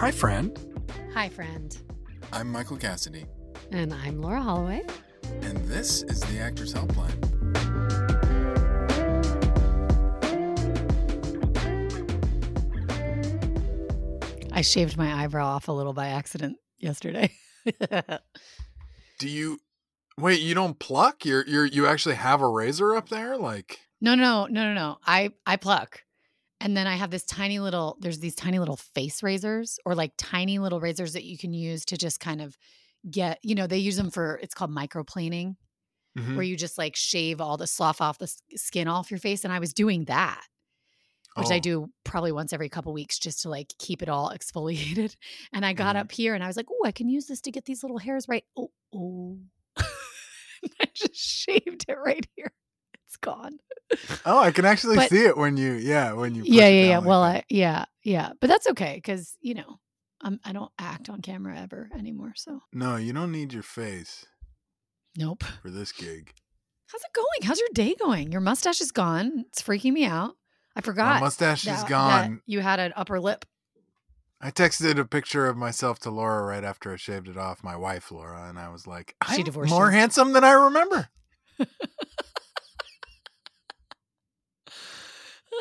Hi, friend. Hi, friend. I'm Michael Cassidy, And I'm Laura Holloway. and this is the Actors Helpline. I shaved my eyebrow off a little by accident yesterday. Do you wait? You don't pluck? You're you're you actually have a razor up there? Like no, no, no, no, no. I I pluck. And then I have this tiny little there's these tiny little face razors or like tiny little razors that you can use to just kind of get, you know, they use them for it's called microplaning mhm. where you just like shave all the slough off the skin off your face and I was doing that. Which I Oh. do probably once every couple weeks just to like keep it all exfoliated. And I got Mhm. up here and I was like, oh, I can use this to get these little hairs right. Oh, oh. I just shaved it right here. It's gone. Oh, I can actually But- see it when you yeah when you yeah, yeah, yeah. like well, that. I, yeah, yeah. But that's okay because, you know, I'm, I don't act on camera ever anymore. So, no, you don't need your face nope. for this gig. How's it going? How's your day going? Your mustache is gone. It's freaking me out. I My forgot. mustache is that- that gone. you had an upper lip. I texted a picture of myself to Laura right after I shaved it off. My wife Laura, and I was like, "I'm divorced more you. handsome than I remember."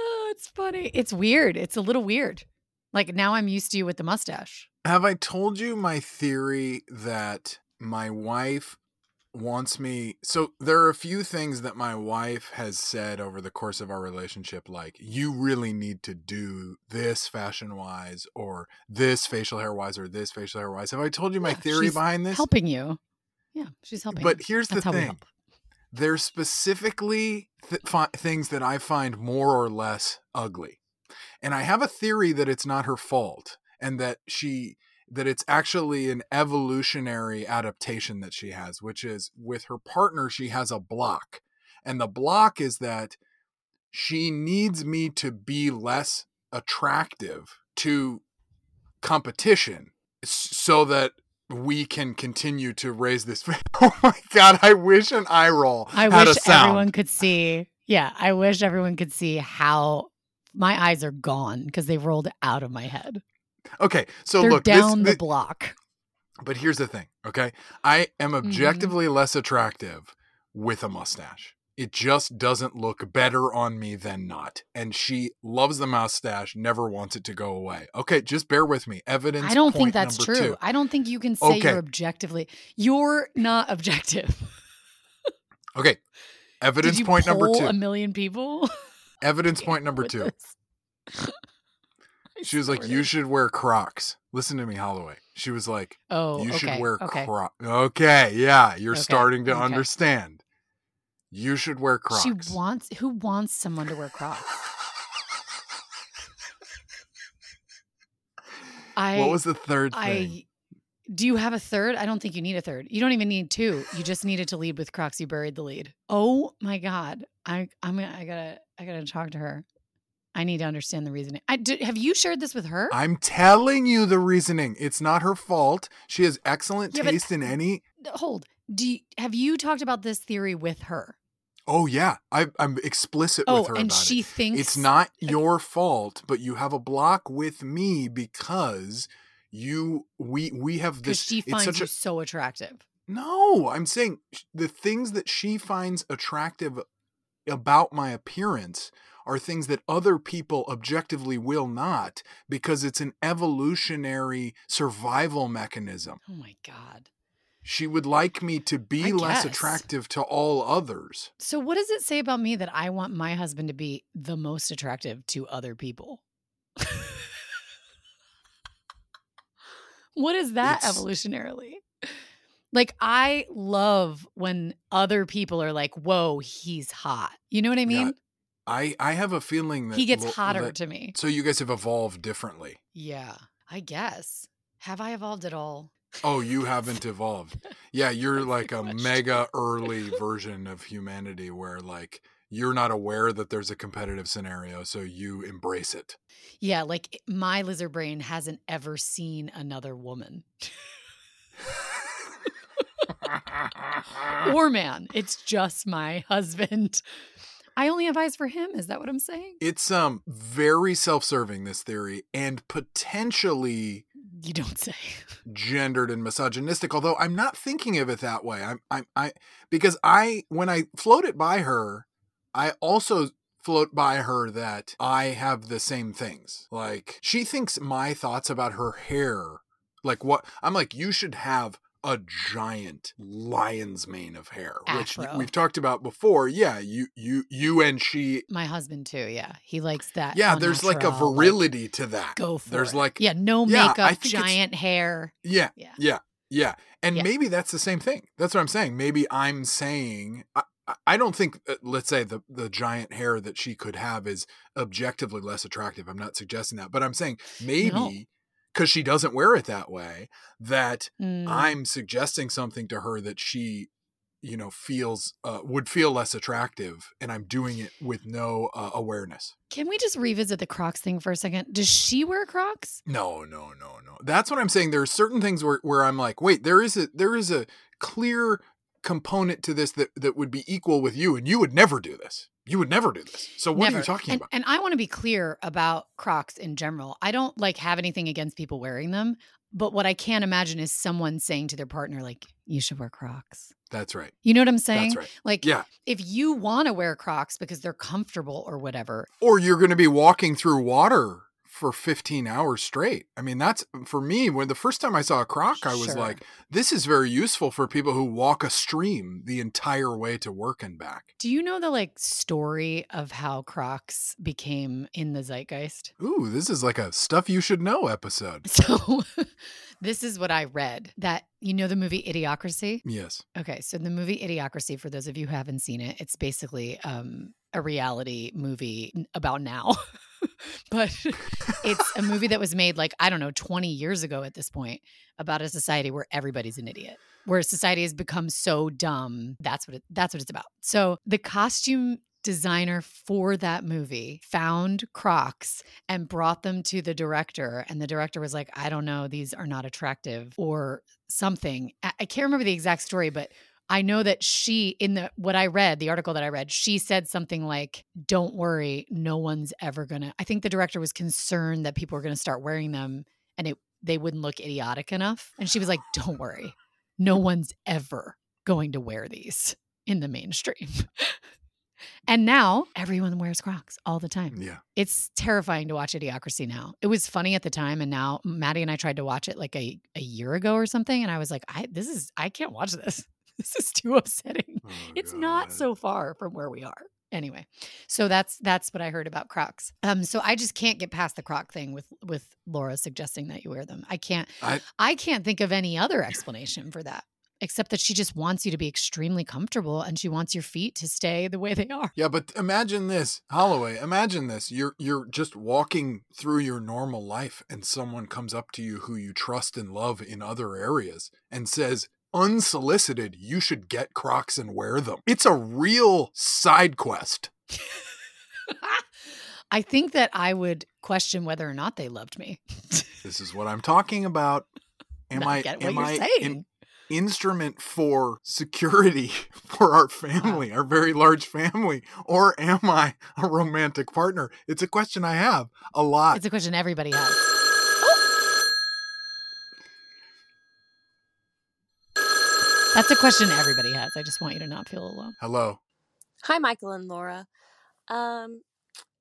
Oh, it's funny. It's weird. It's a little weird. Like now I'm used to you with the mustache. Have I told you my theory that my wife wants me? So there are a few things that my wife has said over the course of our relationship, like, you really need to do this fashion wise, or this facial hair wise, or this facial hair wise. Have I told you my Yeah, theory behind this? Helping you. Yeah, she's helping. But here's That's the thing there's specifically th- fi- things that I find more or less ugly. And I have a theory that it's not her fault and that she that it's actually an evolutionary adaptation that she has, which is with her partner she has a block. And the block is that she needs me to be less attractive to competition so that we can continue to raise this. Oh my god! I wish an eye roll I wish everyone could see. Yeah, I wish everyone could see how my eyes are gone because they rolled out of my head. Okay, so They're look, down this, the block. but here's the thing. Okay, I am Mm-hmm. objectively less attractive with a mustache. It just doesn't look better on me than not. And she loves the mustache, never wants it to go away. Okay, just bear with me. Evidence. I don't think that's true. two. I don't think you can say Okay. you're objectively. You're not objective. Okay, evidence point number two. a million people? Evidence point number two. She was like, "You should wear Crocs." Listen to me, Holloway. She was like, Oh, you okay. should wear okay. Crocs. Okay, yeah, you're Okay, starting to understand. You should wear Crocs. She wants who wants someone to wear Crocs? I what was the third thing? I do you have a third? I don't think you need a third. You don't even need two. You just needed to lead with Crocs. You buried the lead. Oh my god. I I'm gonna I gotta I gotta talk to her. I need to understand the reasoning. I did, have you shared this with her? I'm telling you the reasoning. It's not her fault. She has excellent Yeah, but- taste in any. Hold. Do you, have you talked about this theory with her? Oh yeah, I, I'm explicit Oh, with her and about she it. thinks It's not uh, your fault, but you have a block with me because you we we have this. she it's finds such you a so attractive. No, I'm saying the things that she finds attractive about my appearance are things that other people objectively will not because it's an evolutionary survival mechanism. Oh my god. She would like me to be I less guess. attractive to all others. So what does it say about me that I want my husband to be the most attractive to other people? what is that It's- evolutionarily? Like I love when other people are like, "Whoa, he's hot." You know what I Yeah, mean? I I have a feeling that he gets hotter that- to me. So you guys have evolved differently. Yeah, I guess. Have I evolved at all? Oh, you haven't evolved. Yeah, you're like a mega early version of humanity where like you're not aware that there's a competitive scenario, so you embrace it. Yeah, like my lizard brain hasn't ever seen another woman or man. It's just my husband. I only have eyes for him. Is that what I'm saying? it's um very self-serving this theory and potentially You don't say. gendered and misogynistic although i'm not thinking of it that way i'm i'm i because i when i float it by her i also float by her that i have the same things like she thinks my thoughts about her hair like what i'm like you should have a giant lion's mane of hair which we've talked about before yeah you you you and she My husband too. Yeah, he likes that. yeah there's like a virility to that go for there's it. like yeah, no Yeah, makeup, giant hair. yeah Yeah. Yeah, yeah, and Yeah. maybe that's the same thing. That's what I'm saying. Maybe I'm saying I, I- don't think uh, let's say the the giant hair that she could have is objectively less attractive. I'm not suggesting that, but I'm saying maybe because she doesn't wear it that way that Mm. I'm suggesting something to her that she you know feels uh, would feel less attractive and I'm doing it with no uh, awareness. Can we just revisit the Crocs thing for a second? Does she wear Crocs? No, no, no, no. That's what I'm saying. There are certain things where, where I'm like, wait, there is a there is a clear component to this that, that would be equal with you, and you would never do this. You would never do this. So what are you talking and, about? And I want to be clear about Crocs in general. I don't like have anything against people wearing them, but what I can't imagine is someone saying to their partner like, "You should wear Crocs." That's right. You know what I'm saying? That's right. Like, Yeah. if you want to wear Crocs because they're comfortable or whatever, Or you're going to be walking through water for 15 hours straight. I mean, that's for me. When the first time I saw a croc, I was Sure. like, this is very useful for people who walk a stream the entire way to work and back. do you know the like story of how Crocs became in the zeitgeist? Ooh, this is like a stuff you should know episode. So, this is what I read that you know the movie Idiocracy? Yes. Okay, so the movie Idiocracy, for those of you who haven't seen it, it's basically um, a reality movie about now. but it's a movie that was made like, I don't know, 20 years ago at this point about a society where everybody's an idiot. Where society has become so dumb. That's what it, that's what it's about. So the costume designer for that movie found Crocs and brought them to the director and the director was like, "I don't know, these are not attractive or something." I, I can't remember the exact story, but I know that she in the what I read, the article that I read, she said something like, "Don't worry, no one's ever going to I think the director was concerned that people were going to start wearing them and it they wouldn't look idiotic enough. And she was like, "Don't worry. No one's ever going to wear these in the mainstream." and now everyone wears Crocs all the time. Yeah. It's terrifying to watch Idiocracy now. It was funny at the time, and now Maddie and I tried to watch it like a, a year ago or something, and I was like, I this is I can't watch this. This is too upsetting. Oh, It's not so far from where we are. Anyway, so that's that's what I heard about Crocs. Um, so I just can't get past the Croc thing with with Laura suggesting that you wear them. I can't. I- I can't think of any other explanation for that except that she just wants you to be extremely comfortable and she wants your feet to stay the way they are. Yeah, but imagine this, Holloway. Imagine this. You're you're just walking through your normal life and someone comes up to you who you trust and love in other areas and says, unsolicited, you should get Crocs and wear them. It's a real side quest. I think that I would question whether or not they loved me. This is what I'm talking about. Am I am I saying. an instrument for security for our family, our very large family, or am I a romantic partner? It's a question I have a lot. It's a question everybody has. That's a question everybody has. I just want you to not feel alone. Hello. Hi, Michael and Laura. Um,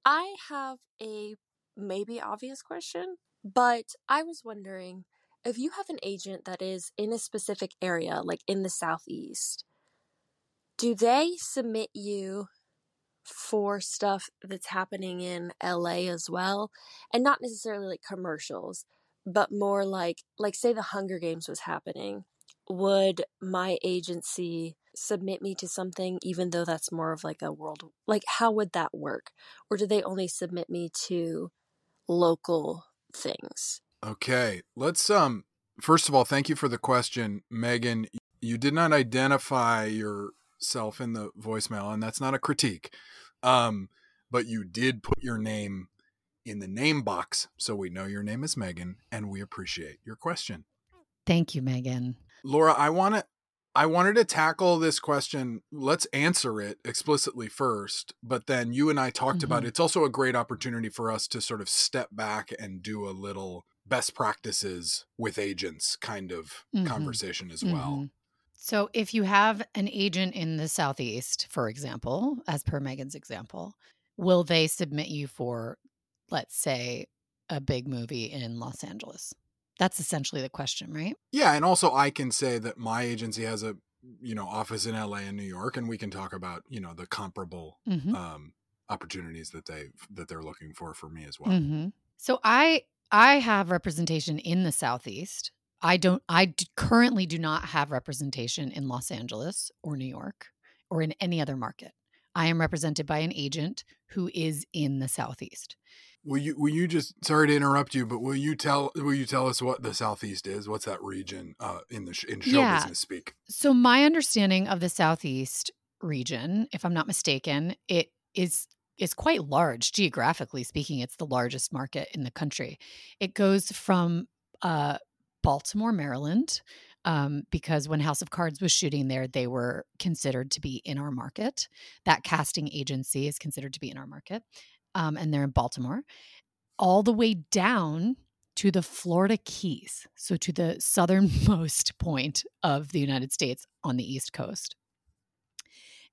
I have a maybe obvious question, but I was wondering if you have an agent that is in a specific area, like in the southeast, do they submit you for stuff that's happening in LA as well? And not necessarily like commercials, but more like like say the Hunger Games was happening. Would my agency submit me to something even though that's more of like a world like how would that work? Or do they only submit me to local things? Okay, let's um first of all, thank you for the question, Megan. You did not identify yourself in the voicemail and that's not a critique. Um but you did put your name in the name box so we know your name is Megan and we appreciate your question. Thank you, Megan. Laura, I want to I wanted to tackle this question. Let's answer it explicitly first, but then you and I talked about Mhm. it. It's also a great opportunity for us to sort of step back and do a little best practices with agents kind of Mhm. conversation as well. Mhm. So if you have an agent in the Southeast, for example, as per Megan's example, will they submit you for, let's say, a big movie in Los Angeles? That's essentially the question, right? Yeah, and also I can say that my agency has a you know office in LA and New York, and we can talk about you know the comparable Mm-hmm. um, opportunities that they that they're looking for for me as well. Mm-hmm. So I I have representation in the Southeast. I don't. I d- currently do not have representation in Los Angeles or New York or in any other market. I am represented by an agent who is in the Southeast. Will you will you just sorry to interrupt you, but will you tell will you tell us what the southeast is? What's that region uh, in the sh- in show Yeah. business speak? So my understanding of the Southeast region, if I'm not mistaken, it is is quite large geographically speaking. It's the largest market in the country. It goes from uh, Baltimore, Maryland, um, because when House of Cards was shooting there, they were considered to be in our market. That casting agency is considered to be in our market, um, and they're in Baltimore, all the way down to the Florida Keys, so to the southernmost point of the United States on the East Coast,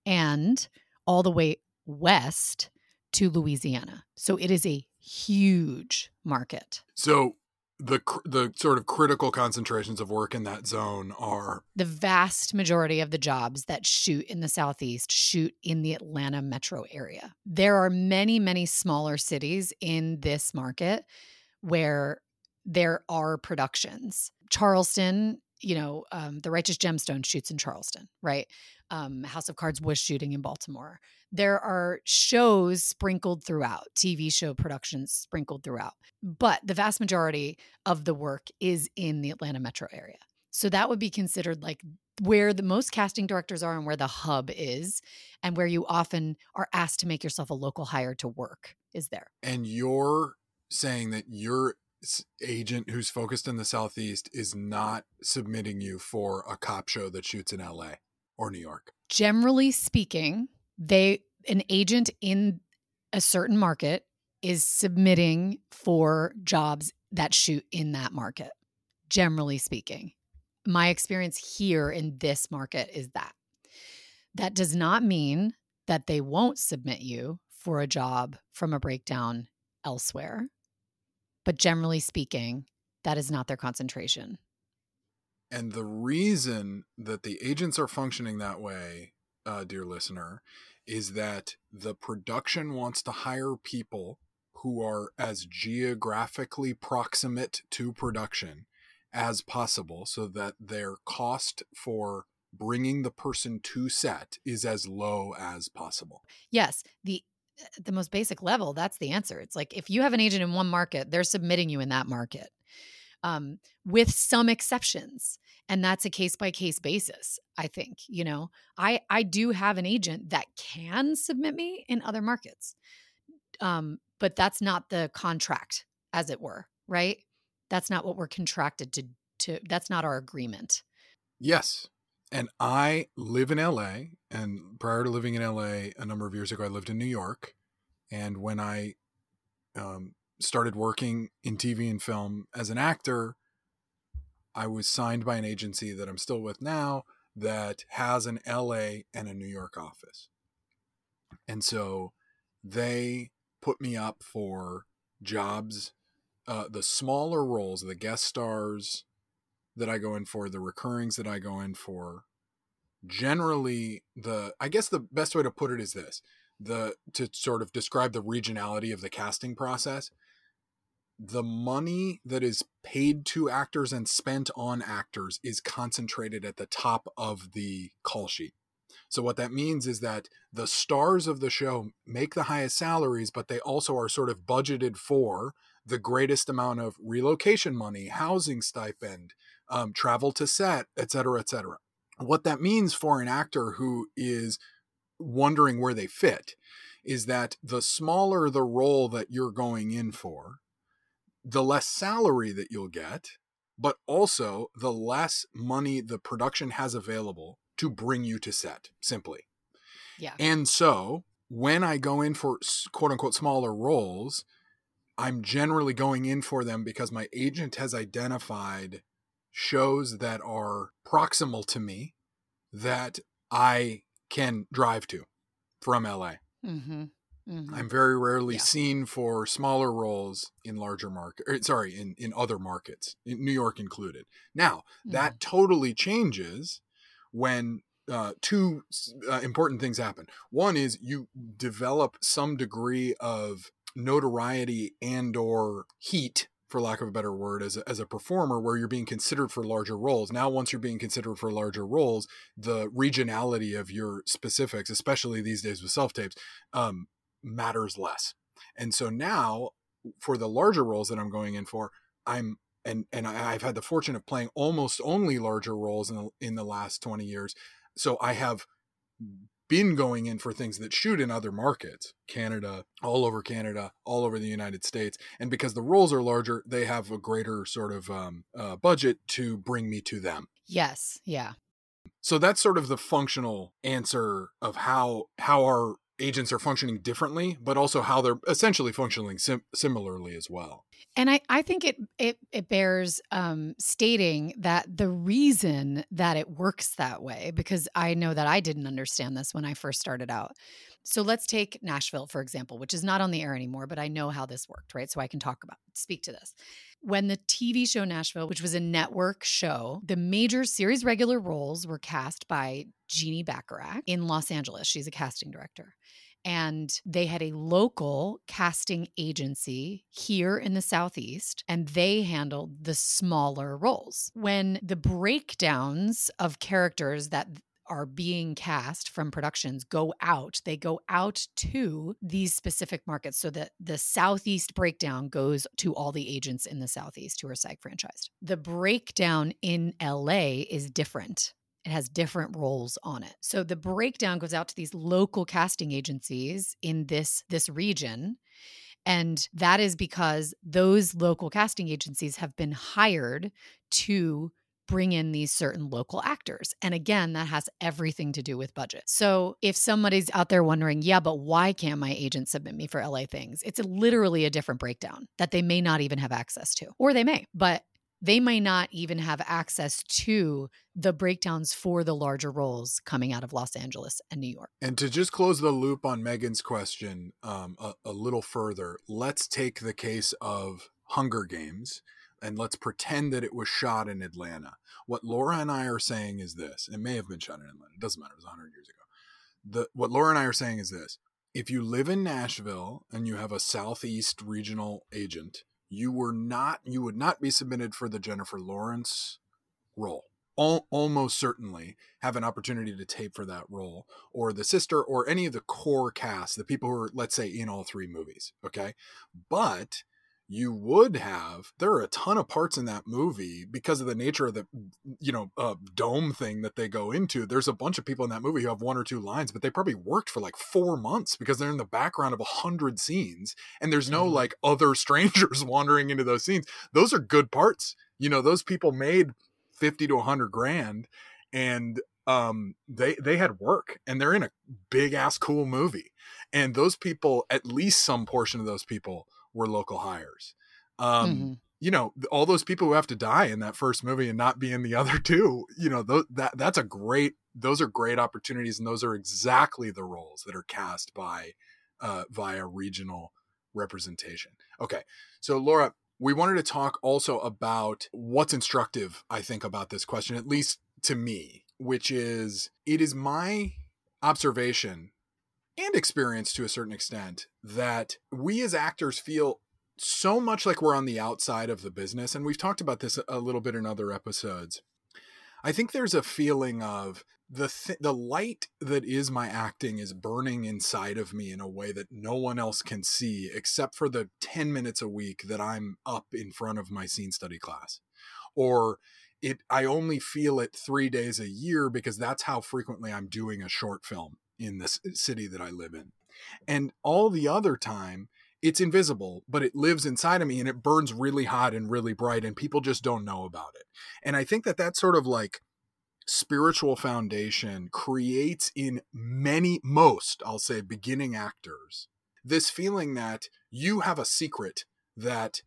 and all the way west to Louisiana. So it is a huge market. So the the sort of critical concentrations of work in that zone are The vast majority of the jobs that shoot in the Southeast shoot in the Atlanta metro area. There are many, many smaller cities in this market where there are productions. Charleston, you know, um, The Righteous Gemstone shoots in Charleston, right? Um, House of Cards was shooting in Baltimore. There are shows sprinkled throughout, TV show productions sprinkled throughout. But the vast majority of the work is in the Atlanta metro area. So that would be considered like where the most casting directors are and where the hub is, and where you often are asked to make yourself a local hire to work is there. and you're saying that your s- agent who's focused in the southeast is not submitting you for a cop show that shoots in LA or New York. Generally speaking, they an agent in a certain market is submitting for jobs that shoot in that market. Generally speaking, my experience here in this market is that. That does not mean that they won't submit you for a job from a breakdown elsewhere. But generally speaking, that is not their concentration. And the reason that the agents are functioning that way, uh, dear listener, is that the production wants to hire people who are as geographically proximate to production as possible so that their cost for bringing the person to set is as low as possible. Yes, the the most basic level, that's the answer. It's like if you have an agent in one market, they're submitting you in that market. Um, with some exceptions. And that's a case by case basis, I think. You know, I I do have an agent that can submit me in other markets. Um, but that's not the contract, as it were, right? That's not what we're contracted to to that's not our agreement. Yes. And I live in LA. And prior to living in LA, a number of years ago, I lived in New York. And when I um, started working in TV and film as an actor, I was signed by an agency that I'm still with now that has an LA and a New York office. And so they put me up for jobs, uh, the smaller roles, the guest stars, that I go in for, the recurrings that I go in for, generally the I guess the best way to put it is this. The to sort of describe the regionality of the casting process, the money that is paid to actors and spent on actors is concentrated at the top of the call sheet. So what that means is that the stars of the show make the highest salaries, but they also are sort of budgeted for the greatest amount of relocation money, housing stipend, um, travel to set, etc cetera, et cetera. What that means for an actor who is wondering where they fit is that the smaller the role that you're going in for, the less salary that you'll get, but also the less money the production has available to bring you to set, simply. Yeah. And so when I go in for quote unquote smaller roles, I'm generally going in for them because my agent has identified shows that are proximal to me that I can drive to from LA. Mm-hmm. Mm-hmm. I'm very rarely Yeah. seen for smaller roles in larger market. Sorry, in in other markets, in New York included. Now Mm-hmm. that totally changes when uh, two uh, important things happen. One is you develop some degree of notoriety and or heat for lack of a better word as a, as a performer where you're being considered for larger roles. Now once you're being considered for larger roles the regionality of your specifics especially these days with self tapes um, matters less. And so now for the larger roles that i'm going in for i'm and and i've had the fortune of playing almost only larger roles in the, in the last 20 years. So i have been going in for things that shoot in other markets canada all over canada all over the united states and because the roles are larger they have a greater sort of um, uh, budget to bring me to them yes. Yeah. so that's sort of the functional answer of how how our agents are functioning differently but also how they're essentially functioning sim- similarly as well And I, I think it it it bears um, stating that the reason that it works that way, because I know that I didn't understand this when I first started out. So let's take Nashville, for example, which is not on the air anymore, but I know how this worked, right? So I can talk about speak to this. When the TV show Nashville, which was a network show, the major series regular roles were cast by Jeannie Bacharach in Los Angeles. She's a casting director and they had a local casting agency here in the southeast and they handled the smaller roles. When the breakdowns of characters that are being cast from productions go out they go out to these specific markets so that the southeast breakdown goes to all the agents in the southeast who are sag franchised the breakdown in la is different it has different roles on it. So the breakdown goes out to these local casting agencies in this this region and that is because those local casting agencies have been hired to bring in these certain local actors. And again, that has everything to do with budget. So if somebody's out there wondering, yeah, but why can't my agent submit me for LA things? It's literally a different breakdown that they may not even have access to, or they may, but they may not even have access to the breakdowns for the larger roles coming out of Los Angeles and New York. And to just close the loop on Megan's question um, a, a little further, let's take the case of Hunger Games and let's pretend that it was shot in Atlanta. What Laura and I are saying is this it may have been shot in Atlanta, it doesn't matter, it was 100 years ago. The, what Laura and I are saying is this if you live in Nashville and you have a Southeast regional agent, you were not you would not be submitted for the Jennifer Lawrence role. Al- almost certainly have an opportunity to tape for that role or the sister or any of the core cast, the people who are let's say in all three movies, okay? But you would have there are a ton of parts in that movie because of the nature of the you know uh, dome thing that they go into. There's a bunch of people in that movie who have one or two lines but they probably worked for like four months because they're in the background of a hundred scenes and there's no Mhm. like other strangers wandering into those scenes. Those are good parts. You know those people made 50 to 100 grand and um they they had work and they're in a big ass cool movie. And those people at least some portion of those people were local hires um Mhm. you know all those people who have to die in that first movie and not be in the other two you know th- that that's a great those are great opportunities and those are exactly the roles that are cast by uh via regional representation okay so laura we wanted to talk also about what's instructive i think about this question at least to me which is it is my observation and experience to a certain extent that we as actors feel so much like we're on the outside of the business and we've talked about this a little bit in other episodes. I think there's a feeling of the th- the light that is my acting is burning inside of me in a way that no one else can see except for the 10 minutes a week that I'm up in front of my scene study class. Or it I only feel it 3 days a year because that's how frequently I'm doing a short film in this uh, city that I live in and all the other time it's invisible but it lives inside of me and it burns really hot and really bright and people just don't know about it and i think that that's sort of like spiritual foundation creates in many most i'll say beginning actors this feeling that you have a secret that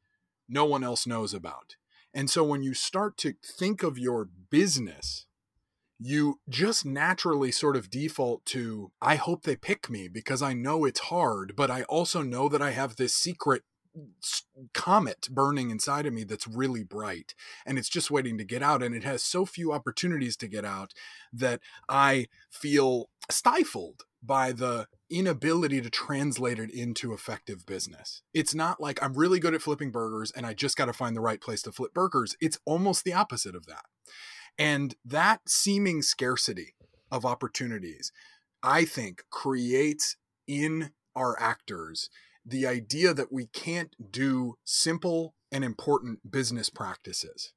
no one else knows about. And so when you start to think of your business, you just naturally sort of default to, I hope they pick me because I know it's hard, but I also know that I have this secret comet burning inside of me that's really bright and it's just waiting to get out and it has so few opportunities to get out that i feel stifled by the inability to translate it into effective business. It's not like I'm really good at flipping burgers and I just got to find the right place to flip burgers. It's almost the opposite of that. And that seeming scarcity of opportunities, I think, creates in our actors the idea that we can't do simple and important business practices.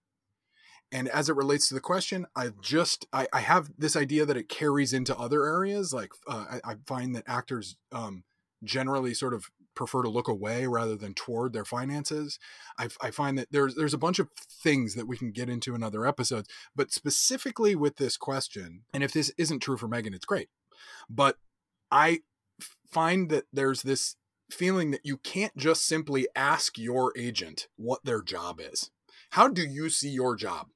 And as it relates to the question, I just I, I have this idea that it carries into other areas. Like uh, I, I, find that actors um, generally sort of prefer to look away rather than toward their finances. I, I, find that there's there's a bunch of things that we can get into in other episodes, but specifically with this question, and if this isn't true for Megan, it's great. But I find that there's this feeling that you can't just simply ask your agent what their job is. How do you see your job?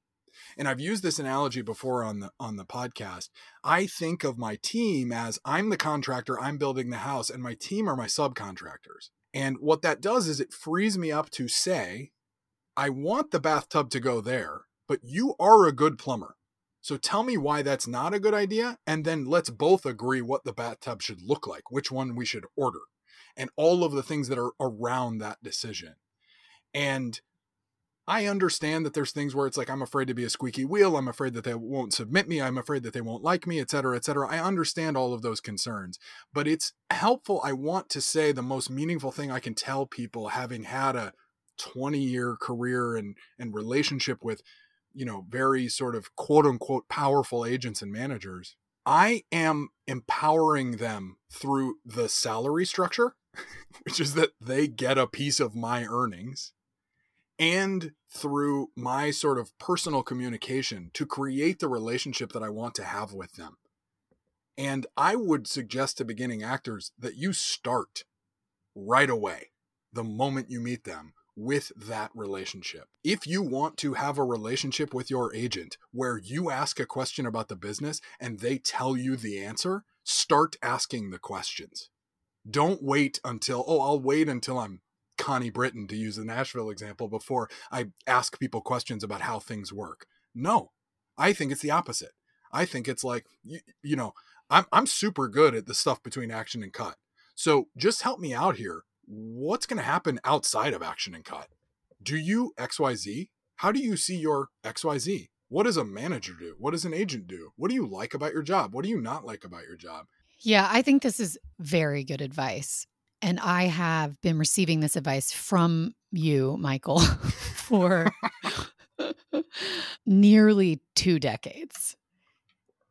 And I've used this analogy before on the on the podcast. I think of my team as I'm the contractor, I'm building the house, and my team are my subcontractors. And what that does is it frees me up to say, I want the bathtub to go there, but you are a good plumber. So tell me why that's not a good idea, and then let's both agree what the bathtub should look like, which one we should order and all of the things that are around that decision. And I understand that there's things where it's like I'm afraid to be a squeaky wheel, I'm afraid that they won't submit me, I'm afraid that they won't like me, et cetera, et cetera. I understand all of those concerns, but it's helpful. I want to say the most meaningful thing I can tell people having had a 20 year career and and relationship with you know very sort of quote unquote powerful agents and managers i am empowering them through the salary structure which is that they get a piece of my earnings and through my sort of personal communication to create the relationship that I want to have with them. And I would suggest to beginning actors that you start right away, the moment you meet them, with that relationship. If you want to have a relationship with your agent where you ask a question about the business and they tell you the answer, start asking the questions. Don't wait until, oh, I'll wait until I'm Connie Britton, to use the Nashville example, before I ask people questions about how things work. No, I think it's the opposite. I think it's like, you, you know, I'm, I'm super good at the stuff between action and cut. So just help me out here. What's going to happen outside of action and cut? Do you XYZ? How do you see your XYZ? What does a manager do? What does an agent do? What do you like about your job? What do you not like about your job? Yeah, I think this is very good advice. And I have been receiving this advice from you, Michael, for nearly two decades.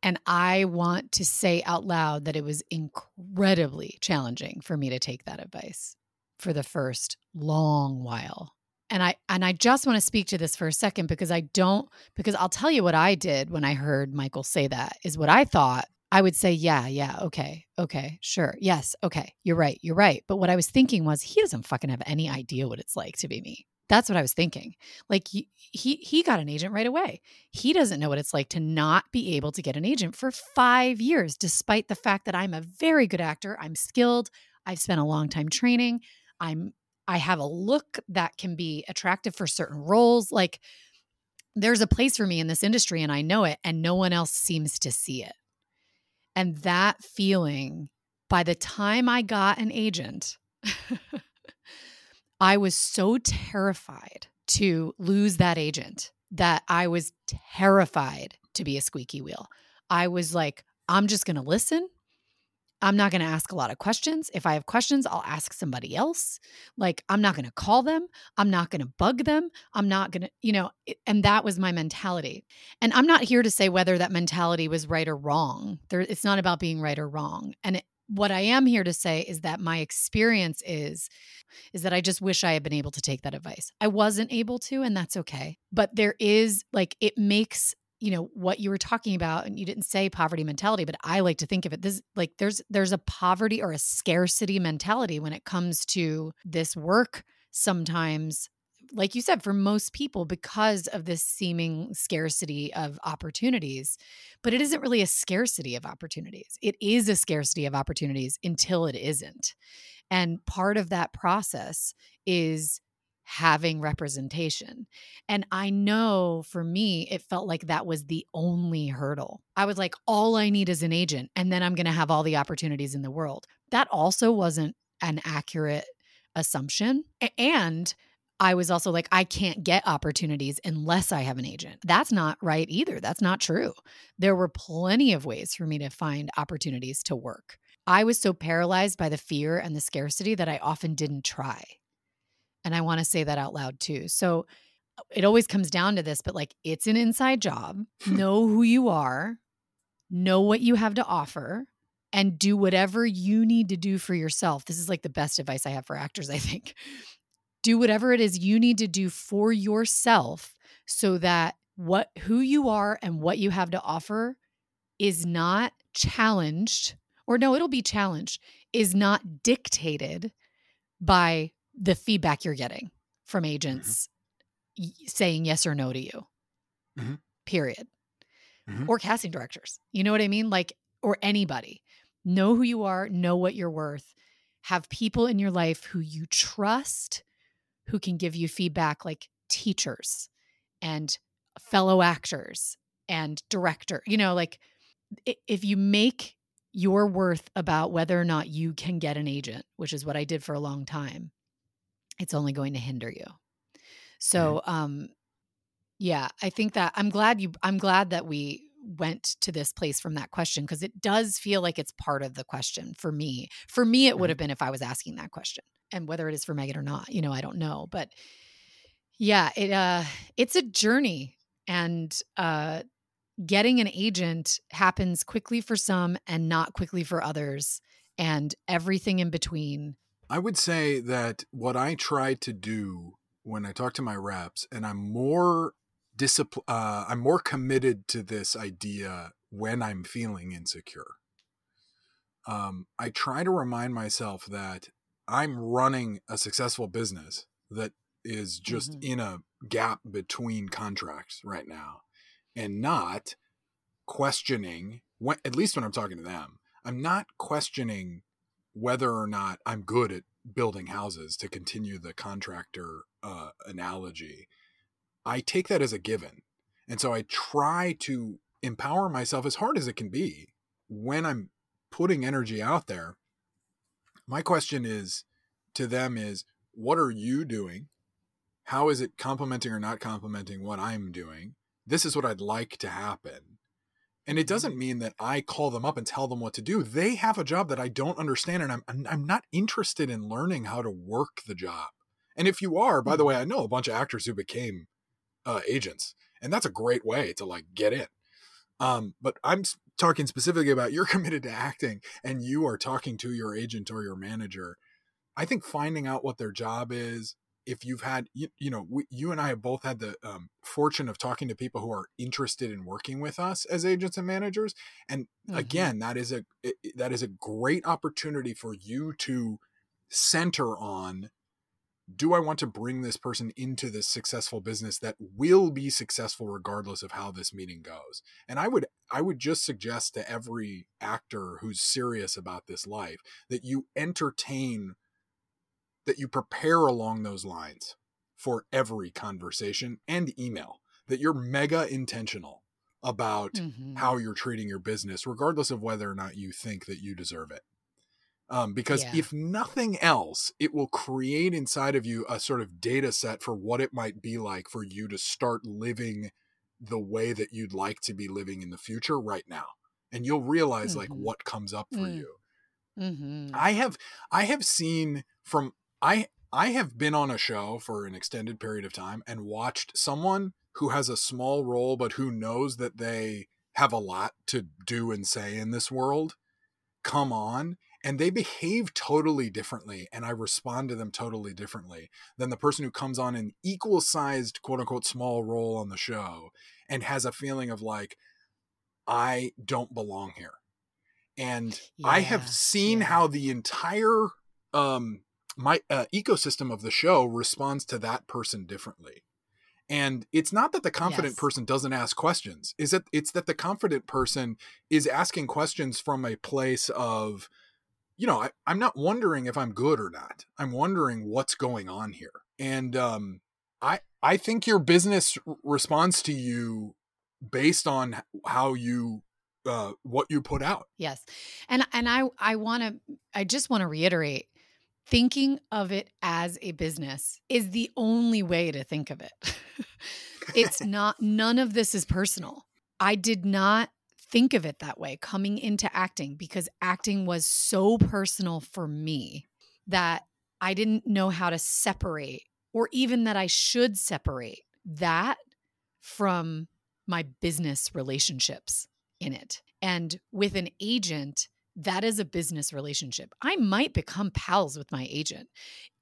And I want to say out loud that it was incredibly challenging for me to take that advice for the first long while. And I and I just want to speak to this for a second because I don't because I'll tell you what I did when I heard Michael say that is what I thought I would say, yeah, yeah, okay, okay, sure, yes, okay, you're right, you're right. But what I was thinking was, he doesn't fucking have any idea what it's like to be me. That's what I was thinking. Like he, he got an agent right away. He doesn't know what it's like to not be able to get an agent for 5 years despite the fact that I'm a very good actor, I'm skilled, I've spent a long time training, I'm I have a look that can be attractive for certain roles like there's a place for me in this industry and I know it and no one else seems to see it. And that feeling, by the time I got an agent, I was so terrified to lose that agent that I was terrified to be a squeaky wheel. I was like, I'm just going to listen I'm not going to ask a lot of questions. If I have questions, I'll ask somebody else. Like, I'm not going to call them. I'm not going to bug them. I'm not going to, you know, and that was my mentality. And I'm not here to say whether that mentality was right or wrong. There, it's not about being right or wrong. And it, what I am here to say is that my experience is is that I just wish I had been able to take that advice. I wasn't able to and that's okay. But there is like it makes you know what you were talking about and you didn't say poverty mentality but i like to think of it this like there's there's a poverty or a scarcity mentality when it comes to this work sometimes like you said, for most people, because of this seeming scarcity of opportunities. But it isn't really a scarcity of opportunities. It is a scarcity of opportunities until it isn't. And part of that process is having representation. And I know for me, it felt like that was the only hurdle. I was like, all I need is an agent, and then I'm going to have all the opportunities in the world. That also wasn't an accurate assumption. And I was also like, I can't get opportunities unless I have an agent. That's not right either. That's not true. There were plenty of ways for me to find opportunities to work. I was so paralyzed by the fear and the scarcity that I often didn't try. And I want to say that out loud too. So uh, it always comes down to this, but like it's an inside job. know who you are, know what you have to offer, and do whatever you need to do for yourself. This is like the best advice I have for actors, I think do whatever it is you need to do for yourself so that what who you are and what you have to offer is not challenged or no it'll be challenged is not dictated by the feedback you're getting from mm-hmm. agents mm-hmm. saying yes or no to you mm-hmm. period mm-hmm. or casting directors you know what i mean like or anybody know who you are know what you're worth have people in your life who you trust who can give you feedback like teachers and fellow actors and director you know like if you make your worth about whether or not you can get an agent which is what i did for a long time it's only going to hinder you. So um yeah i think that i'm glad you i'm glad that we went to this place from that question because it does feel like it's part of the question for me. For me it would have been if i was asking that question and whether it is for Megan or not, you know, I don't know, but yeah, it uh it's a journey and uh getting an agent happens quickly for some and not quickly for others and everything in between. I would say that what I try to do when I talk to my reps and I'm more discipline uh, I'm more committed to this idea when I'm feeling insecure. Um, I try to remind myself that I'm running a successful business that is just mm-hmm. in a gap between contracts right now and not questioning when, at least when I'm talking to them, I'm not questioning whether or not I'm good at building houses to continue the contractor uh, analogy. I take that as a given. And so I try to empower myself as hard as it can be when I'm putting energy out there my question is to them is what are you doing? How is it complementing or not complementing what I'm doing? This is what I'd like to happen. And it doesn't mean that I call them up and tell them what to do. They have a job that I don't understand, and I'm I'm not interested in learning how to work the job. And if you are, by the hmm. way, I know a bunch of actors who became uh, agents, and that's a great way to like get in. Um, but I'm talking specifically about you're committed to acting and you are talking to your agent or your manager. I think finding out what their job is, if you've had, you, you know, we, you and I have both had the um, fortune of talking to people who are interested in working with us as agents and managers, and mm-hmm. again, that is a that is a great opportunity for you to center on do I want to bring this person into this successful business that will be successful regardless of how this meeting goes? And I would I would just suggest to every actor who's serious about this life that you entertain that you prepare along those lines for every conversation and email that you're mega intentional about mm-hmm. how you're treating your business regardless of whether or not you think that you deserve it um, because yeah. if nothing else, it will create inside of you a sort of data set for what it might be like for you to start living the way that you'd like to be living in the future right now. And you'll realize mm-hmm. like what comes up for mm. you. Mm-hmm. I have I have seen from I I have been on a show for an extended period of time and watched someone who has a small role but who knows that they have a lot to do and say in this world come on and they behave totally differently and i respond to them totally differently than the person who comes on an equal sized quote unquote small role on the show and has a feeling of like i don't belong here and yeah, i have seen yeah. how the entire um my uh, ecosystem of the show responds to that person differently. And it's not that the confident Yes. person doesn't ask questions. Is that it's that the confident person is asking questions from a place of you know I, i'm not wondering if i'm good or not. I'm wondering what's going on here. And um i i think your business responds to you based on how you uh what you put out. Yes. And and I I want to I just want to reiterate thinking of it as a business is the only way to think of it. it's not none of this is personal. I did not think of it that way coming into acting because acting was so personal for me that I didn't know how to separate or even that I should separate that from my business relationships in it. And with an agent, that is a business relationship. I might become pals with my agent.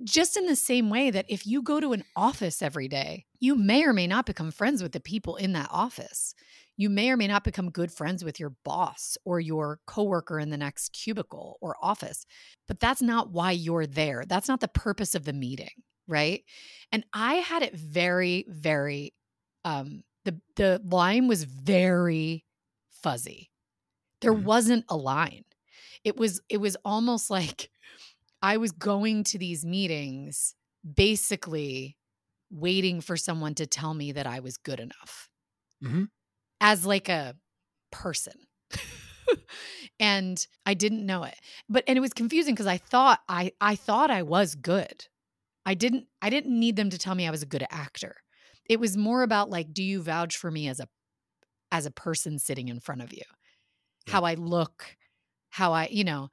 Just in the same way that if you go to an office every day, you may or may not become friends with the people in that office. You may or may not become good friends with your boss or your coworker in the next cubicle or office. But that's not why you're there. That's not the purpose of the meeting, right? And I had it very very um the the line was very fuzzy. There Mhm. wasn't a line. It was it was almost like I was going to these meetings basically waiting for someone to tell me that I was good enough. Mhm. As like a person. and I didn't know it. But and it was confusing because I thought I I thought I was good. I didn't I didn't need them to tell me I was a good actor. It was more about like do you vouch for me as a as a person sitting in front of you? Yeah. How I look, how I, you know.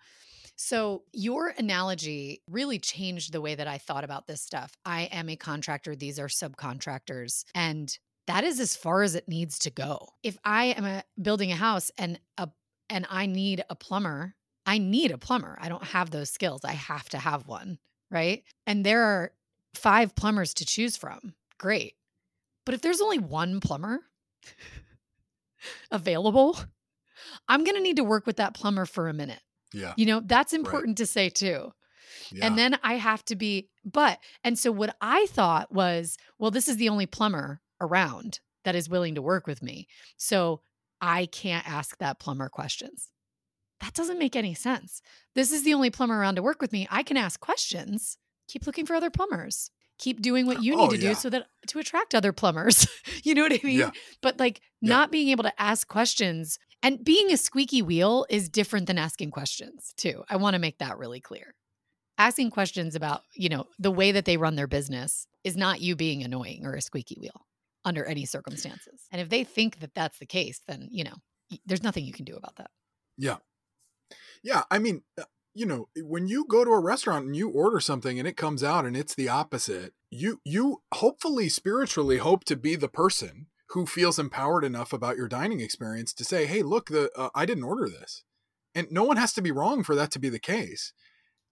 So your analogy really changed the way that I thought about this stuff. I am a contractor, these are subcontractors, and that is as far as it needs to go. If I am a, building a house and a and I need a plumber, I need a plumber. I don't have those skills. I have to have one, right? And there are five plumbers to choose from. Great. But if there's only one plumber available, I'm going to need to work with that plumber for a minute. yeah You know, that's important to say too. yeah And then I have to be, but, and so what I thought was, well, this is the only plumber around that is willing to work with me. So I can't ask that plumber questions. That doesn't make any sense. This is the only plumber around to work with me. I can ask questions. Keep looking for other plumbers. Keep doing what you need Oh, to yeah. do so that to attract other plumbers. you know what I mean? Yeah. But like Yeah. not being able to ask questions and being a squeaky wheel is different than asking questions, too. I want to make that really clear. Asking questions about, you know, the way that they run their business is not you being annoying or a squeaky wheel under any circumstances. And if they think that that's the case, then, you know, there's nothing you can do about that. Yeah, Yeah. I mean, uh, you know, when you go to a restaurant and you order something and it comes out and it's the opposite, you you hopefully spiritually hope to be the person who feels empowered enough about your dining experience to say, "Hey, look, the uh, I didn't order this." And no one has to be wrong for that to be the case.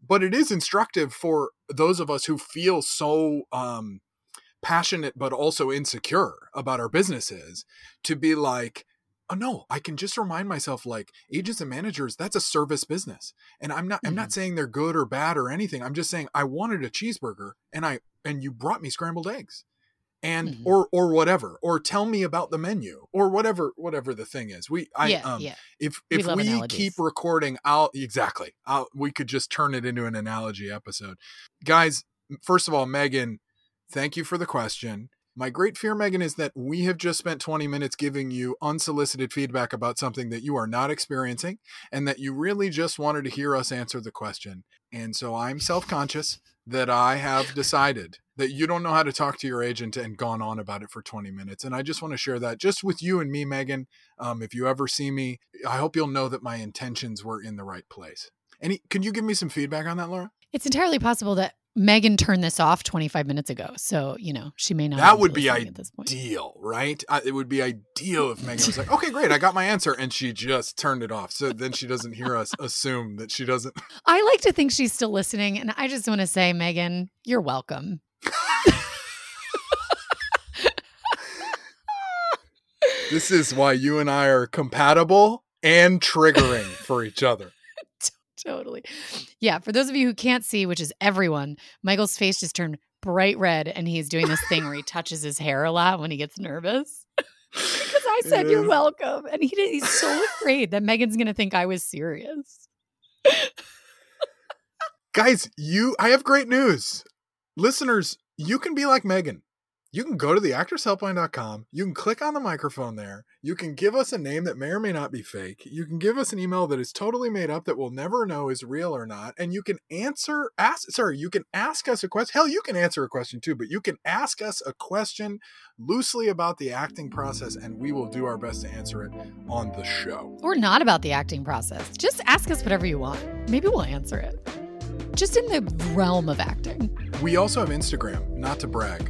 But it is instructive for those of us who feel so um passionate but also insecure about our businesses to be like, oh no i can just remind myself like agents and managers that's a service business and i'm not i'm not saying they're good or bad or anything i'm just saying i wanted a cheeseburger and i and you brought me scrambled eggs and Mhm. or or whatever or tell me about the menu or whatever whatever the thing is we i yeah, um yeah. if if love we keep recording i'll exactly I'll, we could just turn it into an analogy episode guys first of all megan thank you for the question my great fear megan is that we have just spent 20 minutes giving you unsolicited feedback about something that you are not experiencing and that you really just wanted to hear us answer the question and so i'm self-conscious that i have decided that you don't know how to talk to your agent and gone on about it for 20 minutes and i just want to share that just with you and me megan um, if you ever see me, I hope you'll know that my intentions were in the right place. Any, can you give me some feedback on that, Laura? It's entirely possible that Megan turned this off 25 minutes ago. So, you know, she may not That would be listening at this point. Ideal, right? I, it would be ideal if Megan was like, "Okay, great, I got my answer," and she just turned it off, so then she doesn't hear us assume that she doesn't. I like to think she's still listening. And I just want to say, Megan, you're welcome. This is why you and I are compatible and triggering for each other. Totally. Yeah. For those of you who can't see, which is everyone, Michael's face just turned bright red and he's doing this thing where he touches his hair a lot when he gets nervous. because I said, You're welcome. And he did, he's so afraid that Megan's going to think I was serious. Guys, you I have great news. Listeners, you can be like Megan. You can go to the actorshelpline.com. You can click on the microphone there. You can give us a name that may or may not be fake. You can give us an email that is totally made up that we'll never know is real or not. And you can answer ask sorry, you can ask us a question. Hell, you can answer a question too, but you can ask us a question loosely about the acting process and we will do our best to answer it on the show. Or not about the acting process. Just ask us whatever you want. Maybe we'll answer it. Just in the realm of acting. We also have Instagram, not to brag.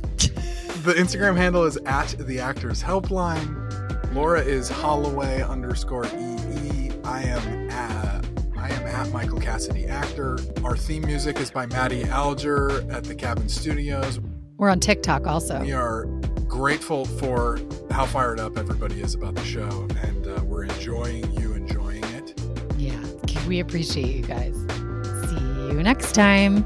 The Instagram handle is at the actors helpline. Laura is Holloway underscore EE. I am at I am at Michael Cassidy actor. Our theme music is by Matty Alger at the Cabin Studios. We're on TikTok also. We are grateful for how fired up everybody is about the show, and uh, we're enjoying you enjoying it. Yeah. We appreciate you guys. See you next time.